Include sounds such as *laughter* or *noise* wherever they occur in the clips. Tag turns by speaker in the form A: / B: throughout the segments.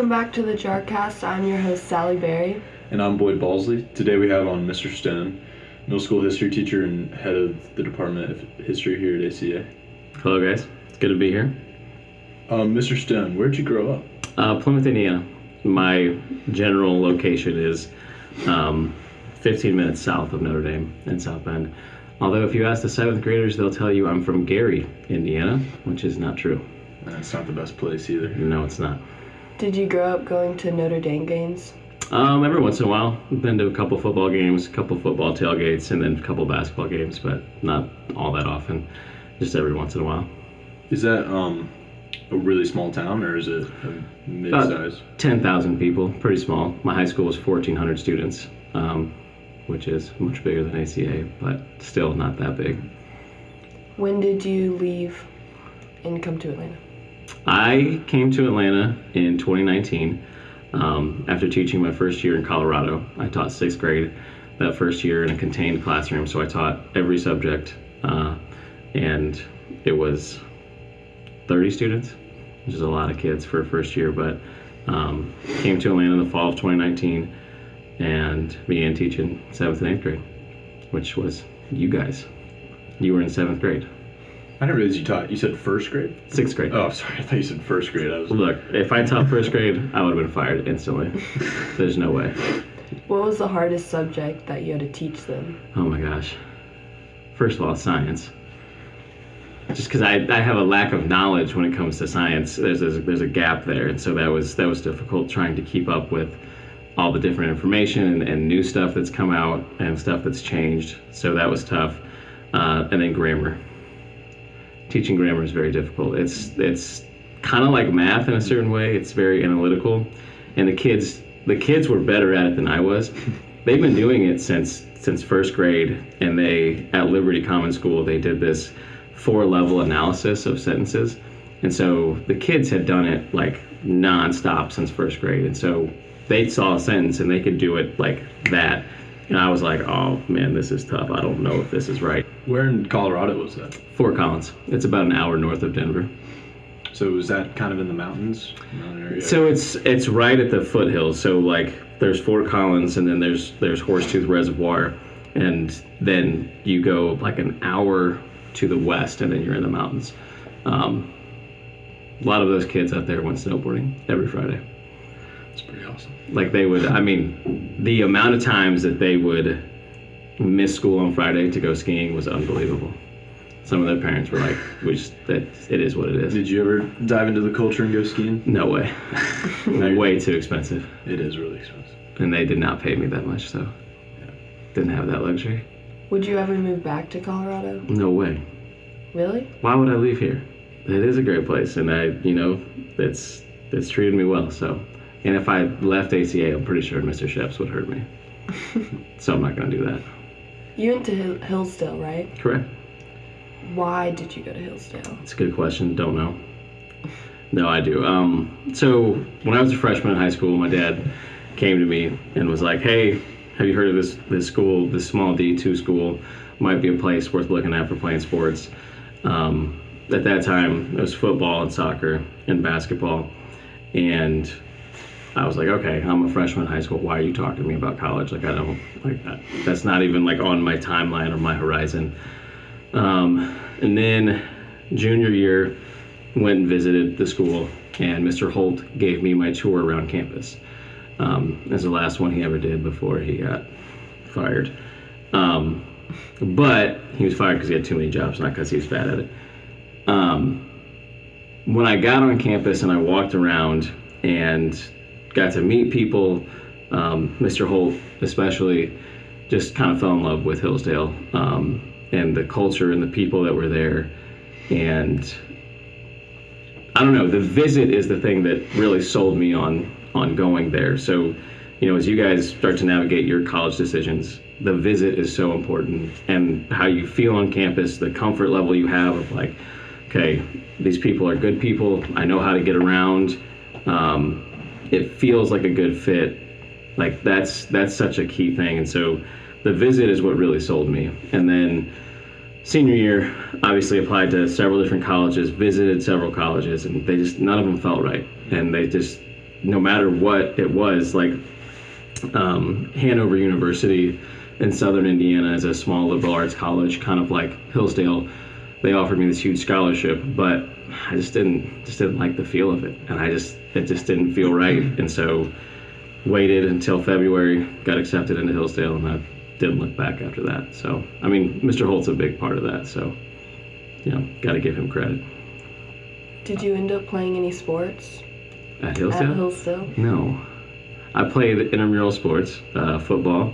A: Welcome back to the Jarcast. I'm your host, Sally Berry.
B: And I'm Boyd Balsley. Today we have on Mr. Stone, middle school history teacher and head of the Department of History here at ACA.
C: Hello, guys. It's good to be here.
B: Um, Mr. Stone, where'd you grow up?
C: Uh, Plymouth, Indiana. My general location is um, 15 minutes south of Notre Dame in South Bend. Although, if you ask the seventh graders, they'll tell you I'm from Gary, Indiana, which is not true.
B: That's not the best place either.
C: No, it's not.
A: Did you grow up going to Notre Dame games?
C: Um, every once in a while, I've been to a couple football games, a couple football tailgates, and then a couple basketball games, but not all that often. Just every once in a while.
B: Is that um, a really small town or is it a mid-size?
C: 10,000 people, pretty small. My high school was 1,400 students, um, which is much bigger than ACA, but still not that big.
A: When did you leave and come to Atlanta?
C: I came to Atlanta in 2019 um, after teaching my first year in Colorado. I taught sixth grade that first year in a contained classroom, so I taught every subject, uh, and it was 30 students, which is a lot of kids for a first year. But um, came to Atlanta in the fall of 2019 and began teaching seventh and eighth grade, which was you guys. You were in seventh grade,
B: I didn't realize you taught. You said first grade?
C: sixth grade.
B: Oh, sorry. I thought you said first grade. I was.
C: Look, if I taught first grade, I would have been fired instantly. There's no way.
A: What was the hardest subject that you had to teach them?
C: Oh my gosh. First of all, science. Just because I, I have a lack of knowledge when it comes to science, there's, there's there's a gap there, and so that was that was difficult trying to keep up with all the different information and, and new stuff that's come out and stuff that's changed. So that was tough. Uh, and then grammar. Teaching grammar is very difficult. It's it's kind of like math in a certain way. It's very analytical, and the kids the kids were better at it than I was. *laughs* They've been doing it since since first grade, and they at Liberty Common School they did this four level analysis of sentences, and so the kids had done it like nonstop since first grade, and so they saw a sentence and they could do it like that. And I was like, oh man, this is tough. I don't know if this is right.
B: Where in Colorado was that?
C: Fort Collins. It's about an hour north of Denver.
B: So was that kind of in the mountains? Area?
C: So it's it's right at the foothills. So like there's Fort Collins and then there's there's Horsetooth Reservoir, and then you go like an hour to the west and then you're in the mountains. Um, a lot of those kids out there went snowboarding every Friday.
B: That's pretty awesome.
C: Like they would, I mean, the amount of times that they would miss school on Friday to go skiing was unbelievable. Some of their parents were like, "We just that it is what it is."
B: Did you ever dive into the culture and go skiing?
C: No way. *laughs* Way too expensive.
B: It is really expensive.
C: And they did not pay me that much, so didn't have that luxury.
A: Would you ever move back to Colorado?
C: No way.
A: Really?
C: Why would I leave here? It is a great place, and I, you know, it's it's treated me well. So, and if I left ACA, I'm pretty sure Mr. Sheps would hurt me. *laughs* so I'm not gonna do that.
A: You went to Hill- Hillsdale, right?
C: Correct.
A: Why did you go to Hillsdale?
C: It's a good question. Don't know. No, I do. Um, so when I was a freshman in high school, my dad came to me and was like, "Hey, have you heard of this this school, this small D two school? Might be a place worth looking at for playing sports." Um, at that time, it was football and soccer and basketball, and I was like, "Okay, I'm a freshman in high school. Why are you talking to me about college? Like, I don't like that. That's not even like on my timeline or my horizon." Um, and then junior year, went and visited the school, and Mr. Holt gave me my tour around campus. Um, as the last one he ever did before he got fired. Um, but he was fired because he had too many jobs, not because he was bad at it. Um, when I got on campus and I walked around and got to meet people, um, Mr. Holt especially, just kind of fell in love with Hillsdale um, and the culture and the people that were there. And I don't know, the visit is the thing that really sold me on on going there. So, you know, as you guys start to navigate your college decisions, the visit is so important and how you feel on campus, the comfort level you have of like, okay, these people are good people. I know how to get around. Um, it feels like a good fit. Like that's that's such a key thing. And so the visit is what really sold me. And then senior year, obviously applied to several different colleges, visited several colleges, and they just none of them felt right. And they just no matter what it was, like um, Hanover University in Southern Indiana is a small liberal arts college, kind of like Hillsdale. They offered me this huge scholarship, but I just didn't just didn't like the feel of it, and I just it just didn't feel right, and so waited until February, got accepted into Hillsdale, and I didn't look back after that. So I mean, Mr. Holt's a big part of that, so you know, got to give him credit.
A: Did you end up playing any sports
C: At
A: at
C: Hillsdale?
A: Hillsdale?
C: No. I played intramural sports, uh, football,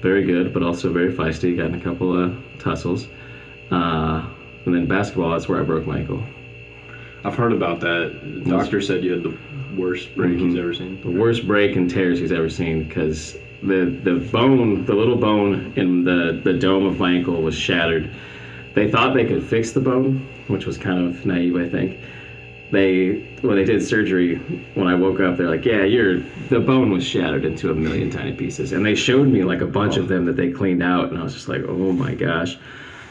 C: very good, but also very feisty. Got in a couple of tussles. Uh, and then basketball, that's where I broke my ankle.
B: I've heard about that. The doctor said you had the worst break he's mm-hmm. ever seen.
C: The worst break and tears he's ever seen because the, the bone, the little bone in the, the dome of my ankle was shattered. They thought they could fix the bone, which was kind of naive, I think. They when they did surgery, when I woke up, they're like, "Yeah, your the bone was shattered into a million tiny pieces." And they showed me like a bunch of them that they cleaned out, and I was just like, "Oh my gosh!"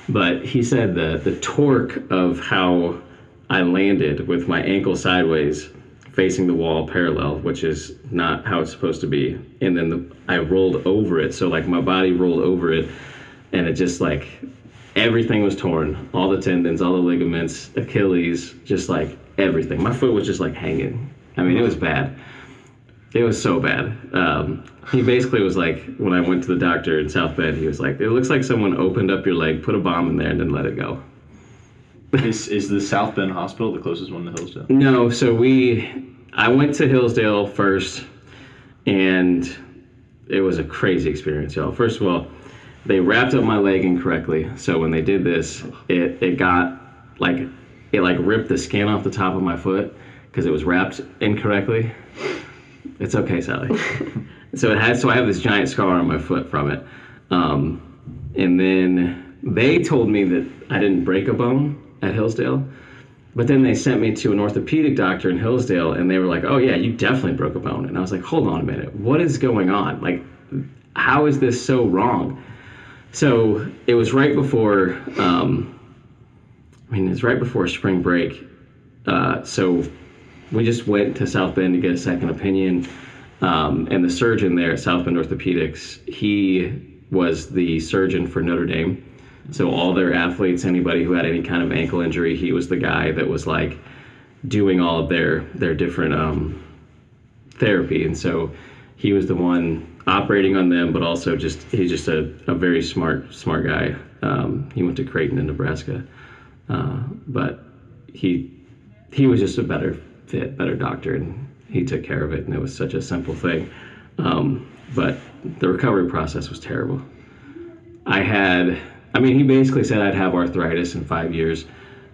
C: But he said the the torque of how I landed with my ankle sideways, facing the wall parallel, which is not how it's supposed to be, and then the, I rolled over it, so like my body rolled over it, and it just like everything was torn. All the tendons all the ligaments achilles just like everything. My foot was just like hanging. I mean it was bad it was so bad um, he basically was like when i went to the doctor in south bend he was like it looks like someone opened up your leg put a bomb in there and then let it go *laughs*
B: Is, is the South Bend Hospital the closest one to Hillsdale?
C: No, so we, I went to Hillsdale first, and it was a crazy experience, y'all. First of all, they wrapped up my leg incorrectly, so when they did this, it it got like it like ripped the skin off the top of my foot because it was wrapped incorrectly. It's okay, Sally. *laughs* so it had so I have this giant scar on my foot from it, um, and then they told me that I didn't break a bone at Hillsdale. But then they sent me to an orthopedic doctor in Hillsdale, and they were like, "Oh yeah, you definitely broke a bone." And I was like, "Hold on a minute, what is going on? Like, how is this so wrong?" So it was right before, um, I mean, it's right before spring break. Uh, so we just went to South Bend to get a second opinion, um, and the surgeon there at South Bend Orthopedics, he was the surgeon for Notre Dame. So all their athletes, anybody who had any kind of ankle injury, he was the guy that was like doing all of their their different um, therapy, and so he was the one operating on them, but also just he's just a, a very smart smart guy. Um, he went to Creighton in Nebraska, uh, but he he was just a better fit, better doctor, and he took care of it, and it was such a simple thing. Um, but the recovery process was terrible. I had, I mean, he basically said I'd have arthritis in five years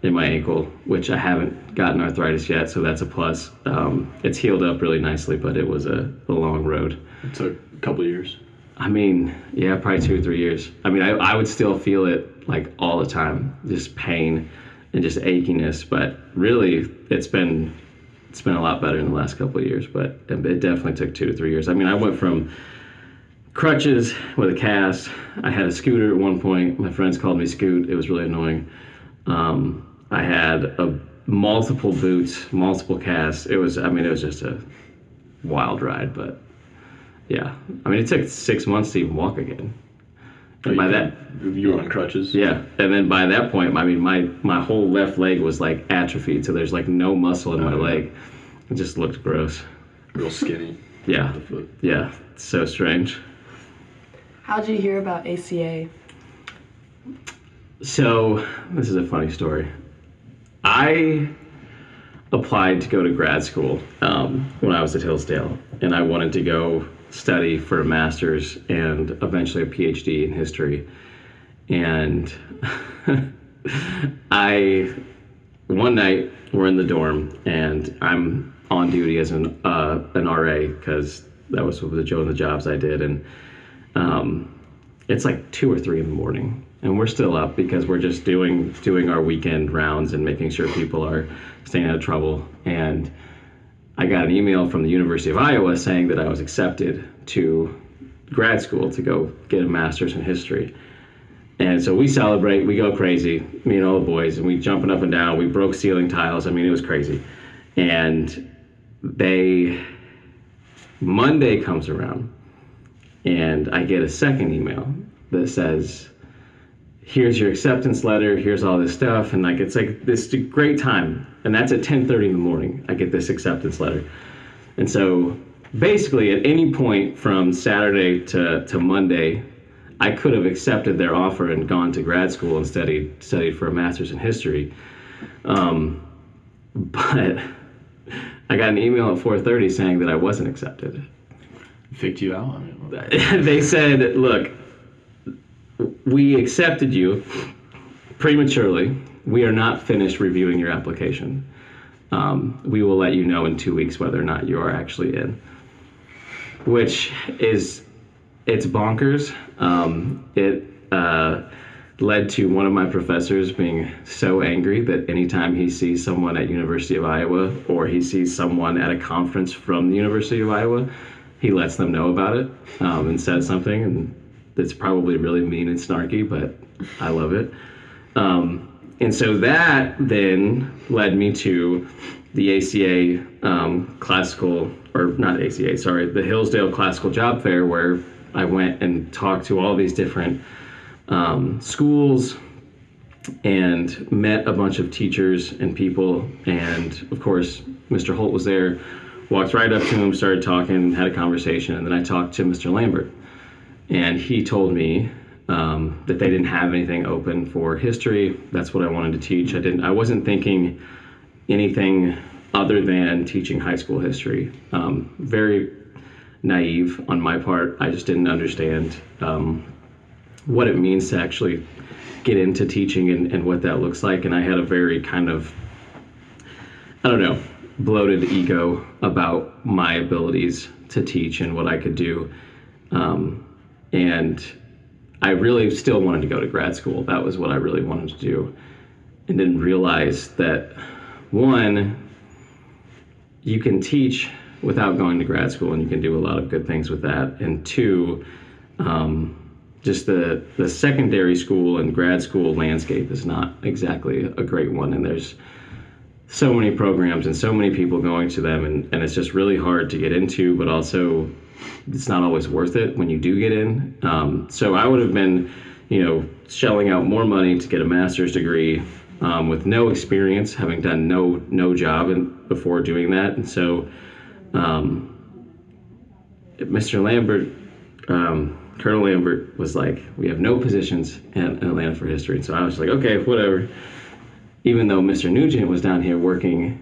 C: in my ankle, which I haven't gotten arthritis yet, so that's a plus. Um, it's healed up really nicely, but it was a, a long road.
B: It took a couple years.
C: I mean, yeah, probably two or three years. I mean, I, I would still feel it like all the time, just pain and just achiness. But really, it's been it's been a lot better in the last couple of years. But it definitely took two to three years. I mean, I went from crutches with a cast. I had a scooter at one point. My friends called me Scoot. It was really annoying. Um, I had a multiple boots, multiple casts. It was, I mean, it was just a wild ride. But yeah, I mean, it took six months to even walk again. And by that,
B: you were on crutches.
C: yeah, and then by that point, I mean, my my whole left leg was like atrophied, so there's like no muscle in my
B: yeah.
C: leg. It just looked gross.
B: Real skinny. *laughs*
C: Yeah,
B: The foot.
C: yeah, it's so strange.
A: How'd you hear about ACA?
C: So this is a funny story. I applied to go to grad school um, when I was at Hillsdale, and I wanted to go study for a master's and eventually a PhD in history. And *laughs* I, one night, we're in the dorm, and I'm on duty as an uh, an RA because that was the and the jobs I did, and um, it's like two or three in the morning and we're still up because we're just doing doing our weekend rounds and making sure people are staying out of trouble and i got an email from the university of iowa saying that i was accepted to grad school to go get a master's in history. And so we celebrate we go crazy me and all the boys and we jumping up and down we broke ceiling tiles. I mean it was crazy. And they Monday comes around, and I get a second email that says, "Here's your acceptance letter. Here's all this stuff." And like it's like this great time, and that's at 10:30 in the morning. I get this acceptance letter, and so basically at any point from Saturday to to Monday, I could have accepted their offer and gone to grad school and studied studied for a master's in history. Um, *laughs* but I got an email at 4:30 saying that I wasn't accepted.
B: Faked you out. I mean, *laughs*
C: they said, "Look, we accepted you prematurely. We are not finished reviewing your application. Um, we will let you know in two weeks whether or not you are actually in." Which is, it's bonkers. Um, it. Uh, led to one of my professors being so angry that anytime he sees someone at University of Iowa or he sees someone at a conference from the University of Iowa, he lets them know about it um, and says something, and it's probably really mean and snarky, but I love it. Um, and so that then led me to the ACA um, classical, or not ACA, sorry, the Hillsdale Classical Job Fair, where I went and talked to all these different um, schools and met a bunch of teachers and people. And of course, Mr. Holt was there, walked right up to him, started talking, had a conversation. And then I talked to Mr. Lambert. And he told me um, that they didn't have anything open for history. That's what I wanted to teach. I didn't. I wasn't thinking anything other than teaching high school history. Um, very naive on my part. I just didn't understand um, what it means to actually get into teaching and, and what that looks like. And I had a very kind of, I don't know, bloated ego about my abilities to teach and what I could do. Um, and I really still wanted to go to grad school. That was what I really wanted to do. And didn't realize that, one, you can teach without going to grad school and you can do a lot of good things with that. And two, um, just the the secondary school and grad school landscape is not exactly a great one and there's so many programs and so many people going to them and, and it's just really hard to get into but also it's not always worth it when you do get in um, so i would have been you know shelling out more money to get a master's degree um, with no experience having done no no job in, before doing that and so um, mr lambert um, Colonel Lambert was like, "We have no positions in Atlanta for history." And so I was like, "Okay, whatever." Even though Mr. Nugent was down here working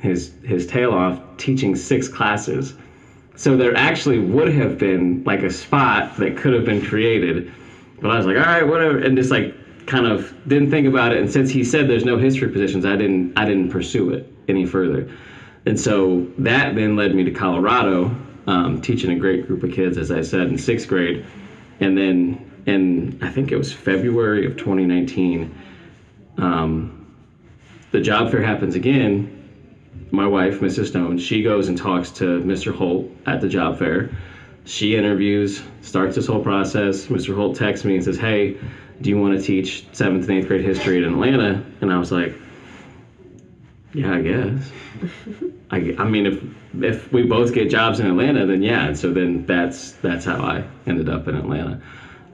C: his his tail off teaching six classes, so there actually would have been like a spot that could have been created. But I was like, "All right, whatever," and just like kind of didn't think about it. And since he said there's no history positions, I didn't I didn't pursue it any further. And so that then led me to Colorado um, teaching a great group of kids, as I said, in sixth grade. And then in, I think it was February of 2019, um, the job fair happens again. My wife, Mrs. Stone, she goes and talks to Mr. Holt at the job fair. She interviews, starts this whole process. Mr. Holt texts me and says, Hey, do you want to teach seventh and eighth grade history in Atlanta? And I was like, Yeah, I guess. *laughs* I, I mean, if if we both get jobs in Atlanta, then yeah. And so then that's that's how I ended up in Atlanta.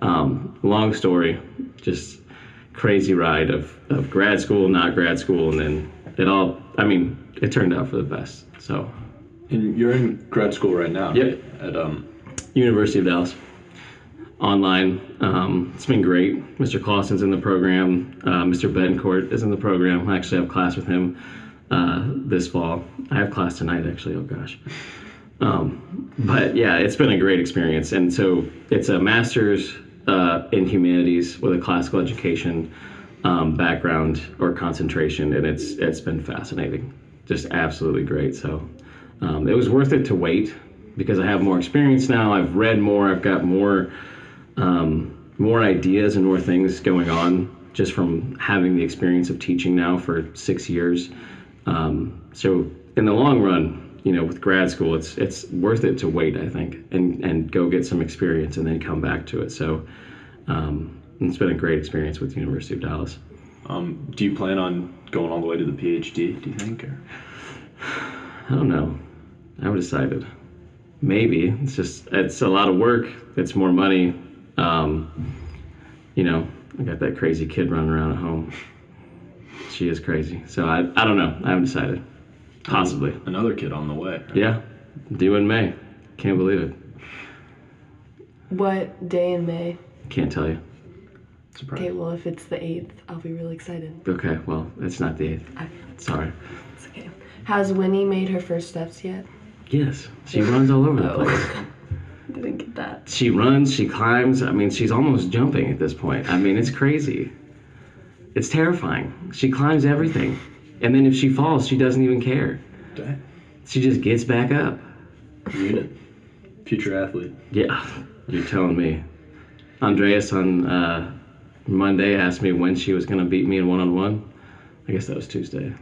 C: Um, long story, just crazy ride of, of grad school, not grad school, and then it all. I mean, it turned out for the best. So.
B: And you're in grad school right now.
C: Yep.
B: Right? At um.
C: University of Dallas. Online. Um, it's been great. Mr. Clausen's in the program. Uh, Mr. Betancourt is in the program. I actually have class with him uh, this fall. I have class tonight, actually. Oh gosh. Um, but yeah, it's been a great experience, and so it's a master's uh, in humanities with a classical education um, background or concentration, and it's it's been fascinating, just absolutely great. So um, it was worth it to wait because I have more experience now. I've read more. I've got more um, more ideas and more things going on just from having the experience of teaching now for six years. Um, so in the long run, you know, with grad school, it's it's worth it to wait, I think, and and go get some experience and then come back to it. So um, it's been a great experience with the University of Dallas.
B: Um, do you plan on going all the way to the PhD? Do you think? Or?
C: I don't know. I haven't decided. maybe it's just it's a lot of work. It's more money. Um, you know, I got that crazy kid running around at home. She is crazy. So I I don't know. I haven't decided. Possibly.
B: Another kid on the way. right?
C: Yeah. Due in May. Can't believe it.
A: What day in May?
C: Can't tell you.
B: Surprise.
A: Okay, well, if it's the 8th, I'll be really excited.
C: Okay, well, it's not the eighth.
A: I,
C: Sorry.
A: it's okay. Has Winnie made her first steps yet?
C: Yes. She runs all over the
A: Oh.
C: place. *laughs*
A: Didn't get that.
C: She runs, she climbs. I mean, she's almost jumping at this point. I mean, it's crazy. It's terrifying. She climbs everything. And then if she falls, she doesn't even care.
B: Dang.
C: She just gets back up.
B: Unit. Future athlete.
C: Yeah, you're telling me. Andreas on uh, Monday asked me when she was going to beat me in one on one. I guess that was Tuesday.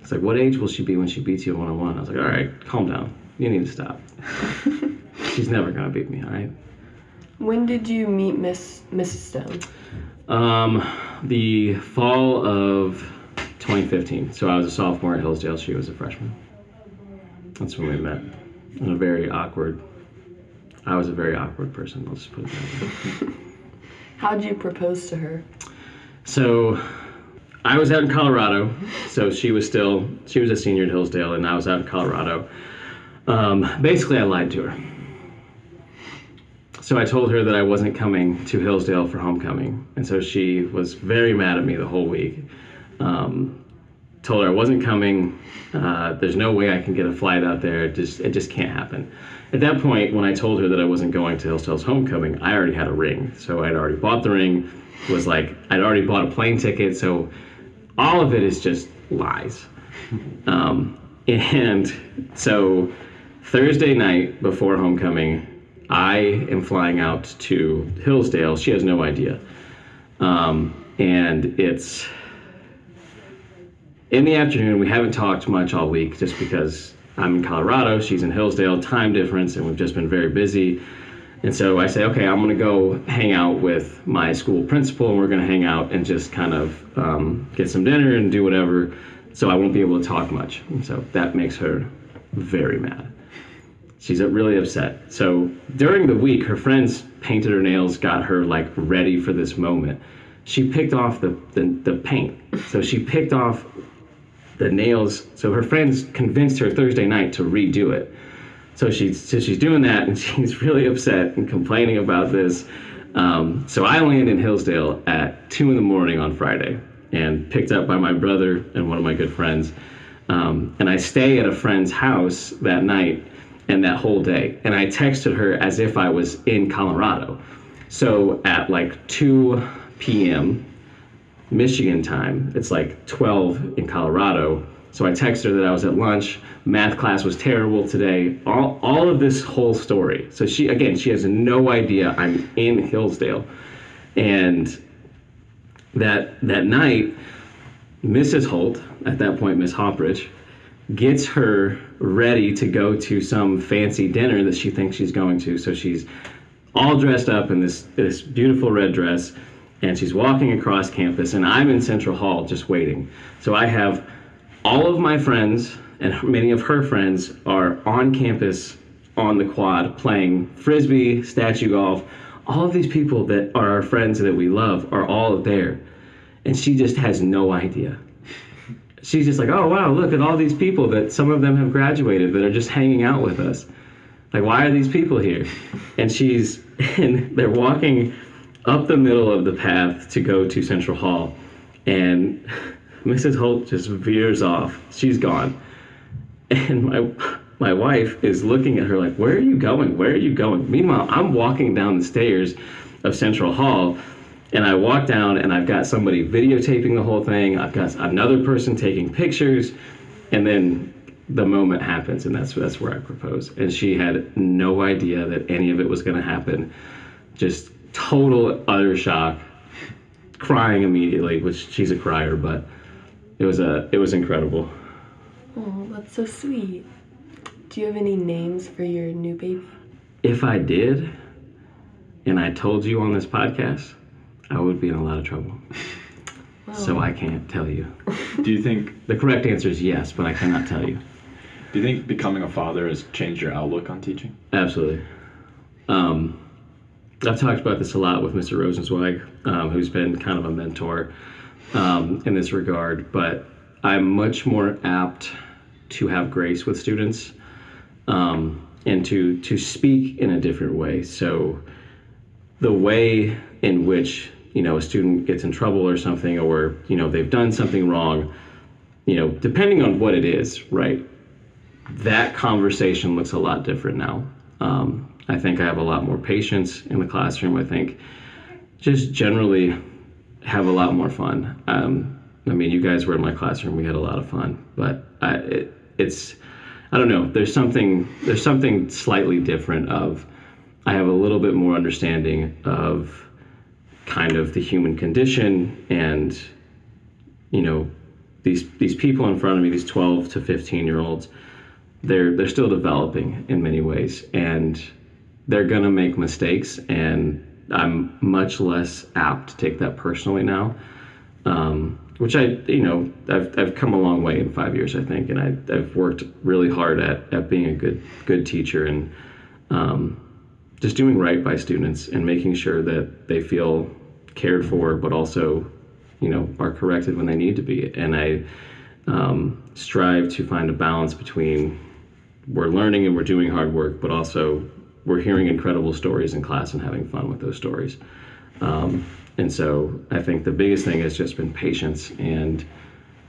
C: It's like, what age will she be when she beats you in one on one? I was like, all right, calm down. You need to stop. *laughs* She's never going to beat me, all right?
A: When did you meet Miss Mrs. Stone?
C: Um, the fall of 2015. So I was a sophomore at Hillsdale. She was a freshman. That's when we met. In a very awkward. I was a very awkward person. Let's just put it that way. *laughs*
A: How'd you propose to her?
C: So I was out in Colorado. So she was still she was a senior at Hillsdale, and I was out in Colorado. Um, basically, I lied to her. So I told her that I wasn't coming to Hillsdale for homecoming, and so she was very mad at me the whole week. Um, told her I wasn't coming. Uh, there's no way I can get a flight out there. It just it just can't happen. At that point, when I told her that I wasn't going to Hillsdale's homecoming, I already had a ring. So I'd already bought the ring. Was like I'd already bought a plane ticket. So all of it is just lies. Um, and so Thursday night before homecoming, I am flying out to Hillsdale. She has no idea. Um, and it's in the afternoon. We haven't talked much all week just because I'm in Colorado, she's in Hillsdale, time difference, and we've just been very busy. And so I say, okay, I'm going to go hang out with my school principal, and we're going to hang out and just kind of um, get some dinner and do whatever. So I won't be able to talk much. And so that makes her very mad. She's really upset. So during the week, her friends painted her nails, got her like ready for this moment. She picked off the, the, the paint. So she picked off the nails. So her friends convinced her Thursday night to redo it. So she's so she's doing that, and *laughs* she's really upset and complaining about this. Um, so I land in Hillsdale at two in the morning on Friday, and picked up by my brother and one of my good friends. Um, and I stay at a friend's house that night and that whole day. And I texted her as if I was in Colorado. So at like 2 p.m. Michigan time. It's like 12 in Colorado. So I texted her that I was at lunch. Math class was terrible today. All, all of this whole story. So she, again, she has no idea I'm in Hillsdale. And that, that night, Mrs. Holt, at that point, Miss Hopridge, gets her ready to go to some fancy dinner that she thinks she's going to. So she's all dressed up in this, this beautiful red dress and she's walking across campus and i'm in central hall just waiting. So i have all of my friends and many of her friends are on campus on the quad playing frisbee statue golf. All of these people that are our friends that we love are all there. And she just has no idea. She's just like oh wow look at all these people that some of them have graduated that are just hanging out with us. Like why are these people here? And she's *laughs* and they're walking up the middle of the path to go to Central Hall, and *laughs* Mrs. Holt just veers off. She's gone, and my my wife is looking at her like, "Where are you going? Where are you going?" Meanwhile, I'm walking down the stairs of Central Hall, and I walk down, and I've got somebody videotaping the whole thing. I've got another person taking pictures, and then the moment happens, and that's that's where I propose. And she had no idea that any of it was going to happen. Just total utter shock crying immediately which she's a crier but it was a it was incredible
A: Oh, that's so sweet. Do you have any names for your new baby?
C: if i did and i told you on this podcast i would be in a lot of trouble so i can't tell you
B: Do you think
C: the correct answer is yes but i cannot tell you
B: do Do you think becoming a father has changed your outlook on teaching?
C: Absolutely. Um, I've talked about this a lot with Mr. Rosenzweig, um, who's been kind of a mentor um, in this regard, but I'm much more apt to have grace with students um, and to, to speak in a different way. So, the way in which you know a student gets in trouble or something, or you know they've done something wrong, you know, depending on what it is, right? That conversation looks a lot different now. Um, I think I have a lot more patience in the classroom. I think just generally have a lot more fun. Um, I mean, you guys were in my classroom. We had a lot of fun, but I, it, it's I don't know. There's something there's something slightly different of I have a little bit more understanding of kind of the human condition and you know these these people in front of me, these 12 to 15 year olds, they're they're still developing in many ways and they're gonna make mistakes and I'm much less apt to take that personally now. Um, which I, you know, I've, I've come a long way in five years, I think, and I, I've worked really hard at, at being a good good teacher and um, just doing right by students and making sure that they feel cared for, but also, you know, are corrected when they need to be. And I um, strive to find a balance between we're learning and we're doing hard work, but also we're hearing incredible stories in class and having fun with those stories. Um, and so I think the biggest thing has just been patience and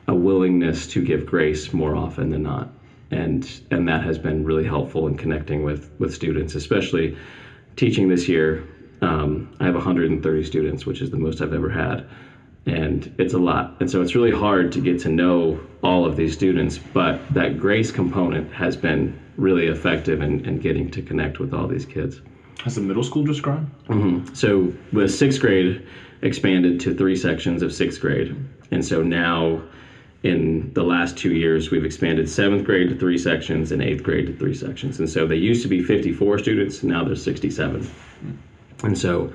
C: a willingness to give grace more often than not. And and that has been really helpful in connecting with with students, especially teaching this year. Um, I have 130 students, which is the most I've ever had, and it's a lot. And so it's really hard to get to know all of these students, but that grace component has been really effective in, in getting to connect with all these kids.
B: Has the middle school just grown?
C: Mm-hmm. So the sixth grade expanded to three sections of sixth grade, and so now in the last two years we've expanded seventh grade to three sections and eighth grade to three sections. And so they used to be 54 students, now there's 67. And so,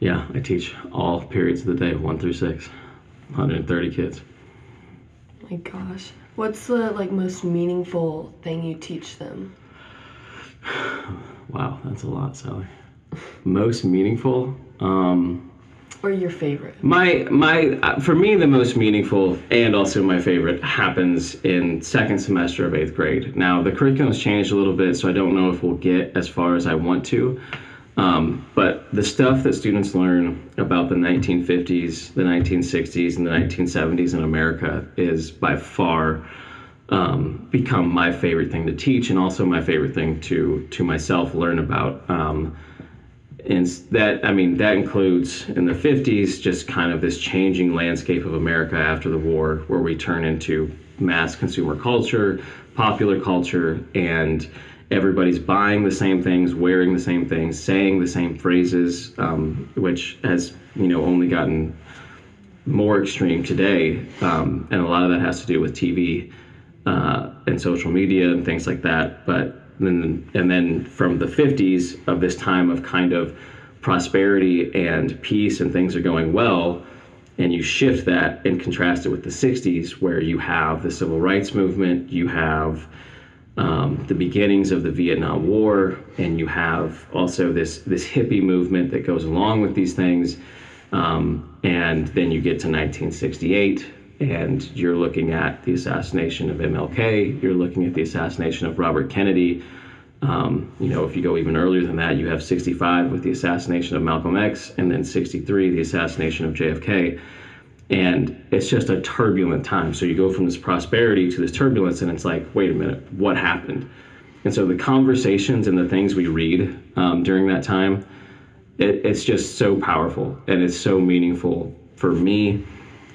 C: yeah, I teach all periods of the day, one through six, 130 kids.
A: My gosh. What's the like most meaningful thing you teach them? *sighs*
C: Wow, that's a lot, Sally. Most meaningful. Um,
A: Or your favorite?
C: My my uh, for me the most meaningful and also my favorite happens in second semester of eighth grade. Now the curriculum's changed a little bit, so I don't know if we'll get as far as I want to. Um, but the stuff that students learn about the 1950s, the 1960s, and the 1970s in America is by far um, become my favorite thing to teach, and also my favorite thing to to myself learn about. Um, and that i mean that includes in the 50s just kind of this changing landscape of america after the war where we turn into mass consumer culture popular culture and everybody's buying the same things wearing the same things saying the same phrases um, which has you know only gotten more extreme today. Um, and a lot of that has to do with tv uh, and social media and things like that. But then and then from the 50s of this time of kind of prosperity and peace and things are going well and you shift that and contrast it with the 60s where you have the civil rights movement you have um, the beginnings of the vietnam war and you have also this this hippie movement that goes along with these things um, and then you get to 1968 and you're looking at the assassination of MLK, you're looking at the assassination of Robert Kennedy. Um, you know, if you go even earlier than that, you have 65 with the assassination of Malcolm X, and then 63, the assassination of JFK. And it's just a turbulent time. So you go from this prosperity to this turbulence, and it's like, wait a minute, what happened? And so the conversations and the things we read um, during that time, it, it's just so powerful and it's so meaningful for me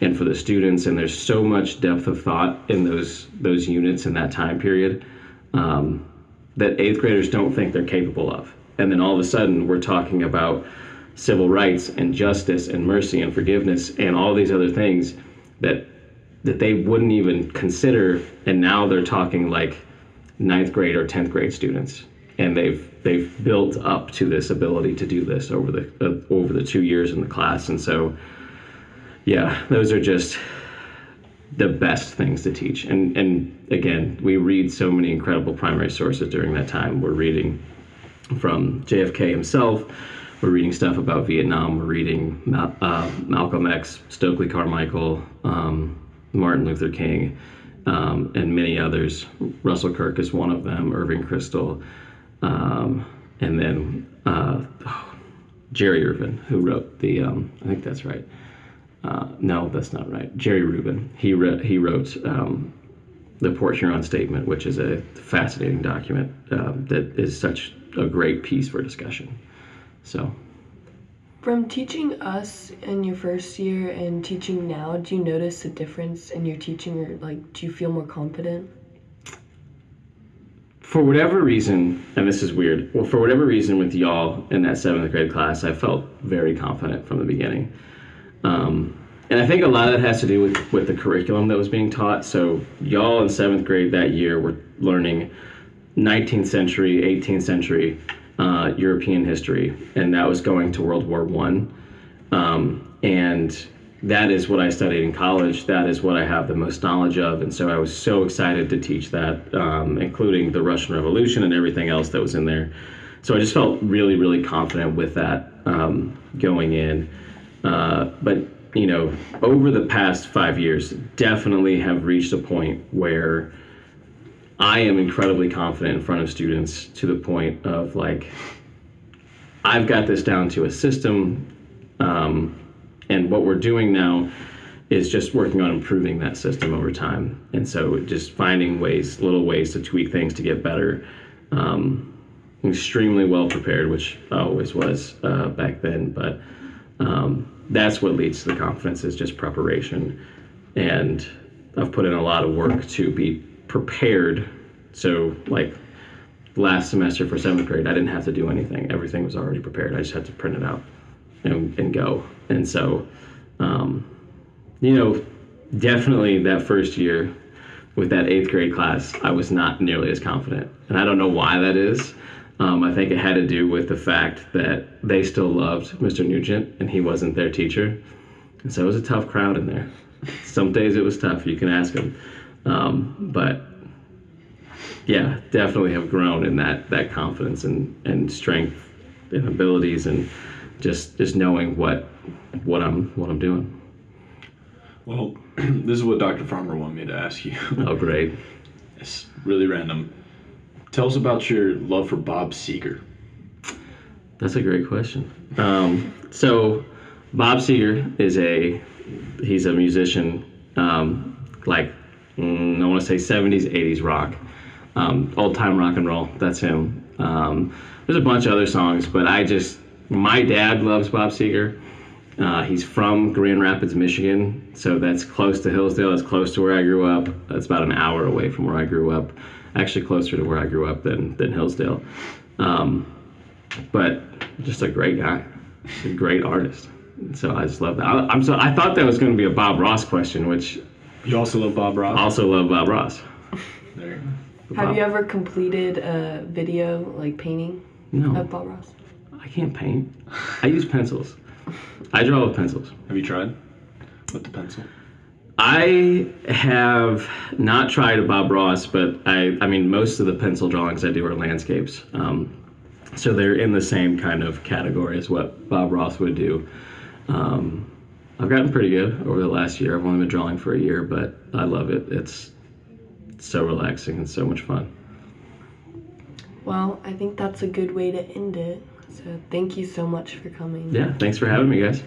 C: and for the students and there's so much depth of thought in those those units in that time period um, that eighth graders don't think they're capable of and then all of a sudden we're talking about civil rights and justice and mercy and forgiveness and all these other things that that they wouldn't even consider and now they're talking like ninth grade or 10th grade students and they've they've built up to this ability to do this over the uh, over the two years in the class and so yeah, those are just the best things to teach. And and again, we read so many incredible primary sources during that time. We're reading from JFK himself. We're reading stuff about Vietnam. We're reading uh, Malcolm X, Stokely Carmichael, um, Martin Luther King, um, and many others. Russell Kirk is one of them. Irving Kristol, um, and then uh, Jerry Rubin, who wrote the. Um, I think that's right. Uh, no, that's not right. Jerry Rubin. He wrote. He wrote um, the Port Huron Statement, which is a fascinating document um, that is such a great piece for discussion. So
A: From teaching us in your first year and teaching now, do you notice a difference in your teaching or like do you feel more confident?
C: for whatever reason, and this is weird, well, for whatever reason with y'all in that seventh grade class, I felt very confident from the beginning. Um, and I think a lot of that has to do with, with the curriculum that was being taught. So, y'all in seventh grade that year were learning 19th century, 18th century uh, European history, and that was going to World War One. Um, and that is what I studied in college. That is what I have the most knowledge of, and so I was so excited to teach that, um, including the Russian Revolution and everything else that was in there. So I just felt really, really confident with that um, going in. Uh, but you know, over the past five years, definitely have reached a point where I am incredibly confident in front of students to the point of like, I've got this down to a system, um, and what we're doing now is just working on improving that system over time. And so just finding ways, little ways to tweak things to get better. Um, extremely well prepared, which I always was uh, back then, but um, that's what leads to the confidence is just preparation. And I've put in a lot of work to be prepared. So, like last semester for seventh grade, I didn't have to do anything. Everything was already prepared. I just had to print it out and, and go. And so, um, you know, definitely that first year with that eighth grade class, I was not nearly as confident. And I don't know why that is. Um, I think it had to do with the fact that they still loved Mr. Nugent and he wasn't their teacher. And so it was a tough crowd in there. Some days it was tough, you can ask them. Um, but yeah, definitely have grown in that, that confidence and, and strength and abilities and just just knowing what what I'm what I'm doing.
B: Well, *clears throat* this is what Dr. Farmer wanted me to ask you.
C: Oh, great. *laughs*
B: It's really random. Tell us about your love for Bob Seger.
C: That's a great question. Um, so, Bob Seger is a he's a musician, um, like mm, I want to say 70s, 80s rock, um, old time rock and roll. That's him. Um, there's a bunch of other songs, but I just my dad loves Bob Seger. Uh, he's from Grand Rapids, Michigan, so that's close to Hillsdale. That's close to where I grew up. That's about an hour away from where I grew up. Actually, closer to where I grew up than than Hillsdale. Um, but just a great guy, a great artist. So I just love that. I, I'm so I thought that was going to be a Bob Ross question, which
B: You also love Bob Ross?
C: I also love Bob Ross.
B: There you go.
A: Have
C: Bob-
A: you ever completed a video like painting
C: No,
A: of Bob Ross?
C: I can't paint. I use pencils. I draw with pencils.
B: Have you tried with the pencil?
C: I have not tried a Bob Ross, but I, I mean, most of the pencil drawings I do are landscapes. Um, so they're in the same kind of category as what Bob Ross would do. Um, I've gotten pretty good over the last year. I've only been drawing for a year, but I love it. It's, it's so relaxing and so much fun.
A: Well, I think that's a good way to end it. So thank you so much for coming.
C: Yeah, thanks for having me, guys.